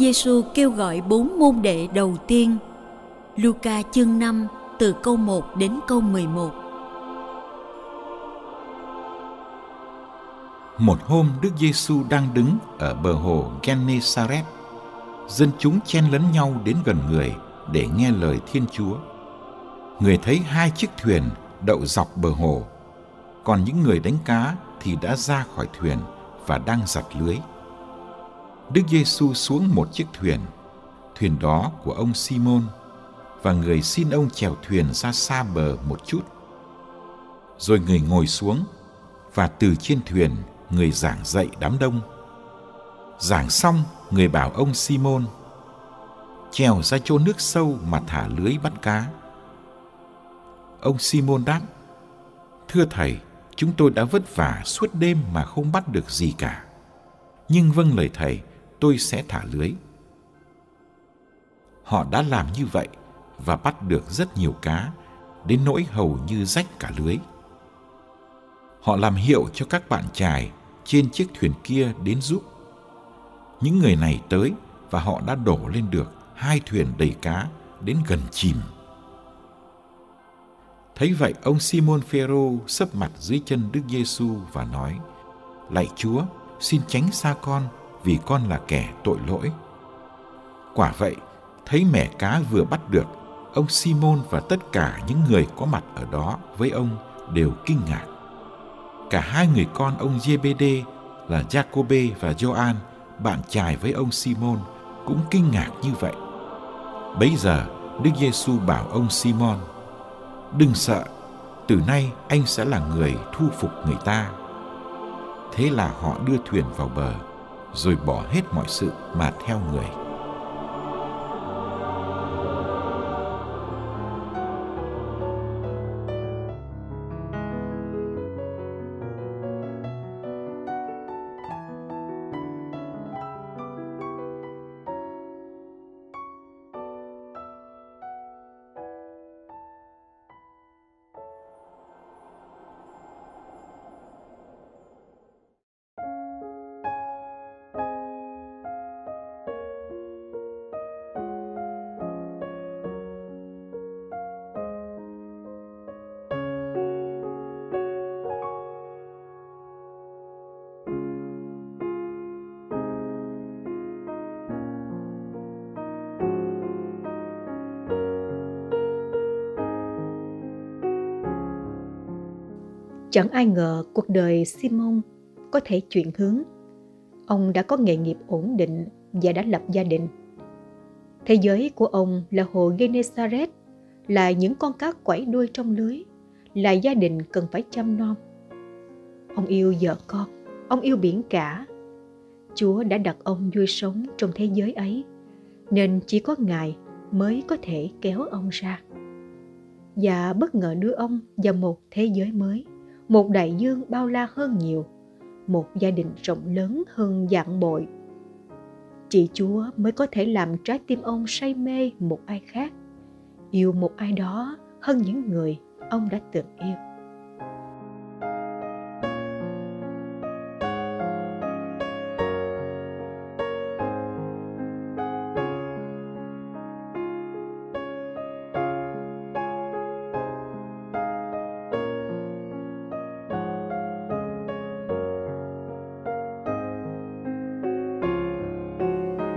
Giêsu kêu gọi bốn môn đệ đầu tiên. Luca chương 5 từ câu 1 đến câu 11. Một hôm Đức Giêsu đang đứng ở bờ hồ Gennesaret. Dân chúng chen lấn nhau đến gần người để nghe lời Thiên Chúa. Người thấy hai chiếc thuyền đậu dọc bờ hồ, còn những người đánh cá thì đã ra khỏi thuyền và đang giặt lưới. Đức Giêsu xuống một chiếc thuyền, thuyền đó của ông Simon, và người xin ông chèo thuyền ra xa bờ một chút. Rồi người ngồi xuống và từ trên thuyền người giảng dạy đám đông. Giảng xong, người bảo ông Simon chèo ra chỗ nước sâu mà thả lưới bắt cá. Ông Simon đáp: "Thưa thầy, chúng tôi đã vất vả suốt đêm mà không bắt được gì cả. Nhưng vâng lời thầy, tôi sẽ thả lưới. Họ đã làm như vậy và bắt được rất nhiều cá, đến nỗi hầu như rách cả lưới. Họ làm hiệu cho các bạn trài trên chiếc thuyền kia đến giúp. Những người này tới và họ đã đổ lên được hai thuyền đầy cá đến gần chìm. Thấy vậy, ông Simon Phêrô sấp mặt dưới chân Đức Giêsu và nói: "Lạy Chúa, xin tránh xa con, vì con là kẻ tội lỗi. Quả vậy, thấy mẻ cá vừa bắt được, ông Simon và tất cả những người có mặt ở đó với ông đều kinh ngạc. Cả hai người con ông Giê-bê-đê là Jacobe và Gioan, bạn trai với ông Simon, cũng kinh ngạc như vậy. Bấy giờ, Đức Giêsu bảo ông Simon: "Đừng sợ, từ nay anh sẽ là người thu phục người ta." Thế là họ đưa thuyền vào bờ rồi bỏ hết mọi sự mà theo người. Chẳng ai ngờ cuộc đời Simon có thể chuyển hướng. Ông đã có nghề nghiệp ổn định và đã lập gia đình. Thế giới của ông là hồ Genesaret, là những con cá quẩy đuôi trong lưới, là gia đình cần phải chăm nom. Ông yêu vợ con, ông yêu biển cả. Chúa đã đặt ông vui sống trong thế giới ấy, nên chỉ có Ngài mới có thể kéo ông ra. Và bất ngờ đưa ông vào một thế giới mới một đại dương bao la hơn nhiều, một gia đình rộng lớn hơn dạng bội. Chỉ Chúa mới có thể làm trái tim ông say mê một ai khác, yêu một ai đó hơn những người ông đã từng yêu.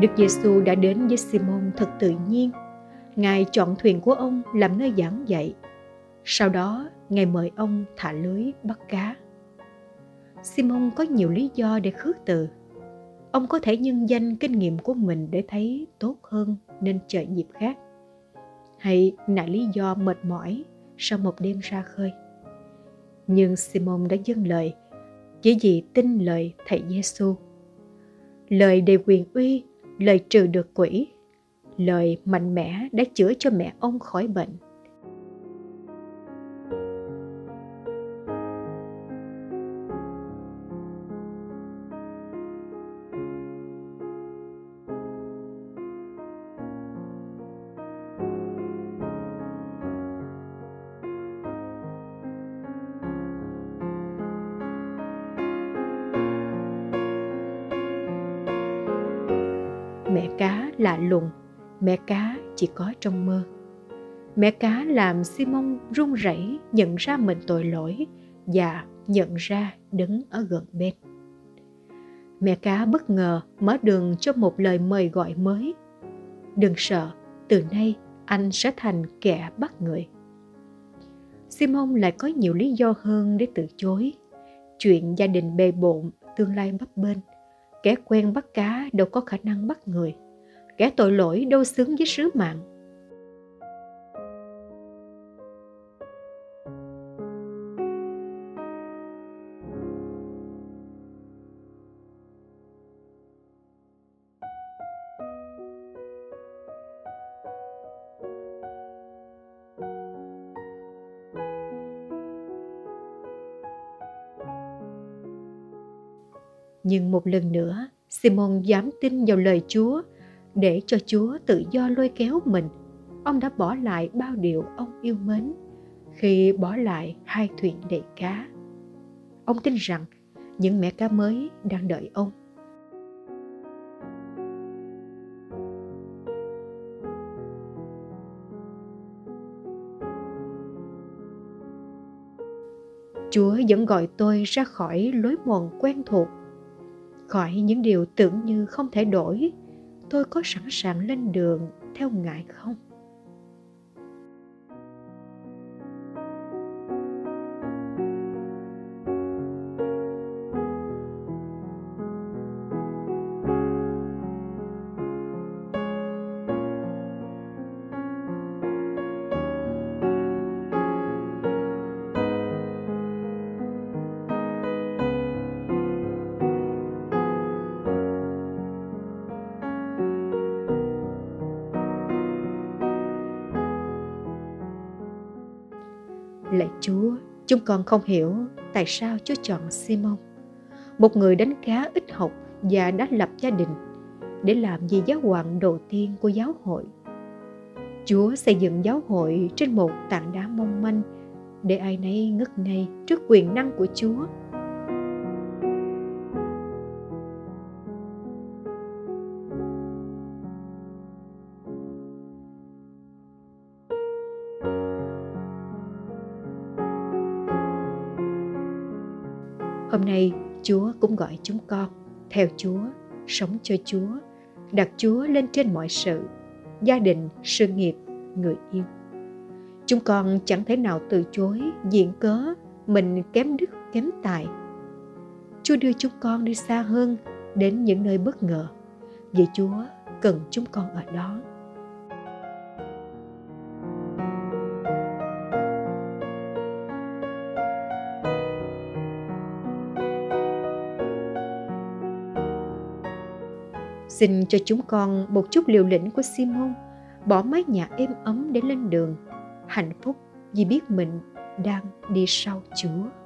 Đức Giêsu đã đến với Simon thật tự nhiên. Ngài chọn thuyền của ông làm nơi giảng dạy. Sau đó, Ngài mời ông thả lưới bắt cá. Simon có nhiều lý do để khước từ. Ông có thể nhân danh kinh nghiệm của mình để thấy tốt hơn nên chờ dịp khác. Hay là lý do mệt mỏi sau một đêm ra khơi. Nhưng Simon đã dâng lời chỉ vì tin lời thầy Giêsu. Lời đầy quyền uy, lời trừ được quỷ, lời mạnh mẽ đã chữa cho mẹ ông khỏi bệnh. Mẹ cá lạ lùng, mẹ cá chỉ có trong mơ. Mẹ cá làm simon run rẩy nhận ra mình tội lỗi và nhận ra đứng ở gần bên. Mẹ cá bất ngờ mở đường cho một lời mời gọi mới. Đừng sợ, từ nay anh sẽ thành kẻ bắt người. Simon lại có nhiều lý do hơn để từ chối. Chuyện gia đình bề bộn tương lai bấp bênh kẻ quen bắt cá đâu có khả năng bắt người. Kẻ tội lỗi đâu xứng với sứ mạng. Nhưng một lần nữa, simon dám tin vào lời chúa, để cho chúa tự do lôi kéo mình. Ông đã bỏ lại bao điều ông yêu mến. Khi bỏ lại hai thuyền đầy cá, ông tin rằng những mẹ cá mới đang đợi ông. Chúa vẫn gọi tôi ra khỏi lối mòn quen thuộc khỏi những điều tưởng như không thể đổi. Tôi có sẵn sàng lên đường theo ngài không? Chúa, chúng con không hiểu tại sao Chúa chọn Simon, một người đánh cá ít học và đã lập gia đình, để làm vị giáo hoàng đầu tiên của giáo hội. Chúa xây dựng giáo hội trên một tảng đá mong manh để ai nấy ngất ngây trước quyền năng của Chúa cũng gọi chúng con theo Chúa, sống cho Chúa, đặt Chúa lên trên mọi sự, gia đình, sự nghiệp, người yêu. Chúng con chẳng thể nào từ chối diện cớ mình kém đức, kém tài. Chúa đưa chúng con đi xa hơn đến những nơi bất ngờ vì Chúa cần chúng con ở đó. Xin cho chúng con một chút liều lĩnh của Simon, bỏ mái nhà êm ấm để lên đường, hạnh phúc vì biết mình đang đi sau Chúa.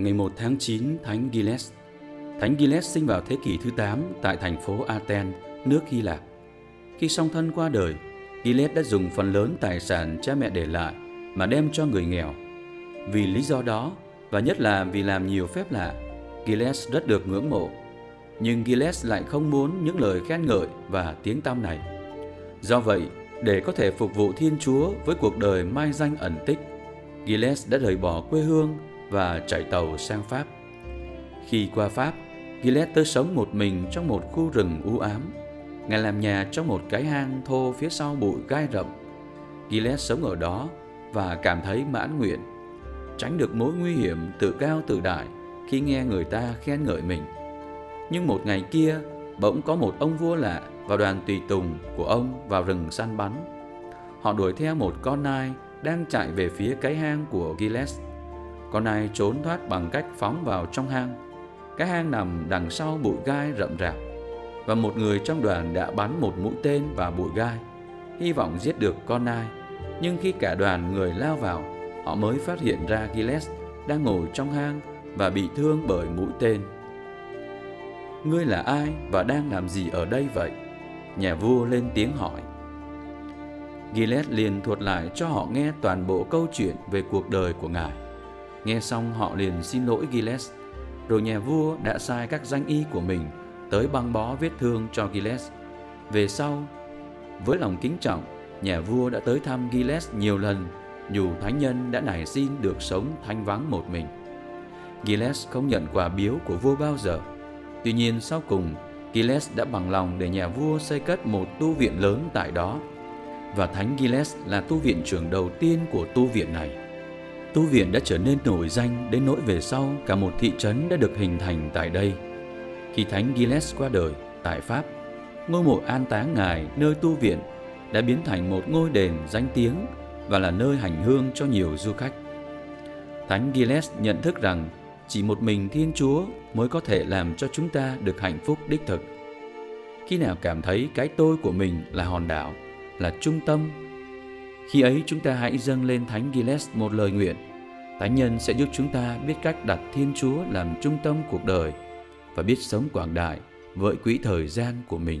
Ngày 1 tháng 9, Thánh Gilles Thánh Gilles sinh vào thế kỷ thứ 8 tại thành phố Athens, nước Hy Lạp. Khi song thân qua đời, Gilles đã dùng phần lớn tài sản cha mẹ để lại mà đem cho người nghèo. Vì lý do đó, và nhất là vì làm nhiều phép lạ, Gilles rất được ngưỡng mộ. Nhưng Gilles lại không muốn những lời khen ngợi và tiếng tăm này. Do vậy, để có thể phục vụ Thiên Chúa với cuộc đời mai danh ẩn tích, Gilles đã rời bỏ quê hương và chạy tàu sang Pháp. Khi qua Pháp, Gilles tới sống một mình trong một khu rừng u ám. Ngài làm nhà trong một cái hang thô phía sau bụi gai rậm. Gilles sống ở đó và cảm thấy mãn nguyện, tránh được mối nguy hiểm tự cao tự đại khi nghe người ta khen ngợi mình. Nhưng một ngày kia, bỗng có một ông vua lạ và đoàn tùy tùng của ông vào rừng săn bắn. Họ đuổi theo một con nai đang chạy về phía cái hang của Gilles. Con nai trốn thoát bằng cách phóng vào trong hang. Cái hang nằm đằng sau bụi gai rậm rạp và một người trong đoàn đã bắn một mũi tên vào bụi gai, hy vọng giết được con nai. Nhưng khi cả đoàn người lao vào, họ mới phát hiện ra Gilles đang ngồi trong hang và bị thương bởi mũi tên. Ngươi là ai và đang làm gì ở đây vậy? Nhà vua lên tiếng hỏi. Gilles liền thuật lại cho họ nghe toàn bộ câu chuyện về cuộc đời của ngài. Nghe xong họ liền xin lỗi Gilles, rồi nhà vua đã sai các danh y của mình tới băng bó vết thương cho Gilles. Về sau, với lòng kính trọng, nhà vua đã tới thăm Gilles nhiều lần, dù thánh nhân đã nảy xin được sống thanh vắng một mình. Gilles không nhận quà biếu của vua bao giờ. Tuy nhiên sau cùng, Gilles đã bằng lòng để nhà vua xây cất một tu viện lớn tại đó. Và Thánh Gilles là tu viện trưởng đầu tiên của tu viện này. Tu viện đã trở nên nổi danh đến nỗi về sau cả một thị trấn đã được hình thành tại đây. Khi Thánh Gilles qua đời tại Pháp, ngôi mộ an táng ngài nơi tu viện đã biến thành một ngôi đền danh tiếng và là nơi hành hương cho nhiều du khách. Thánh Gilles nhận thức rằng chỉ một mình Thiên Chúa mới có thể làm cho chúng ta được hạnh phúc đích thực. Khi nào cảm thấy cái tôi của mình là hòn đảo, là trung tâm, khi ấy chúng ta hãy dâng lên Thánh Gilles một lời nguyện. Thánh nhân sẽ giúp chúng ta biết cách đặt Thiên Chúa làm trung tâm cuộc đời và biết sống quảng đại với quỹ thời gian của mình.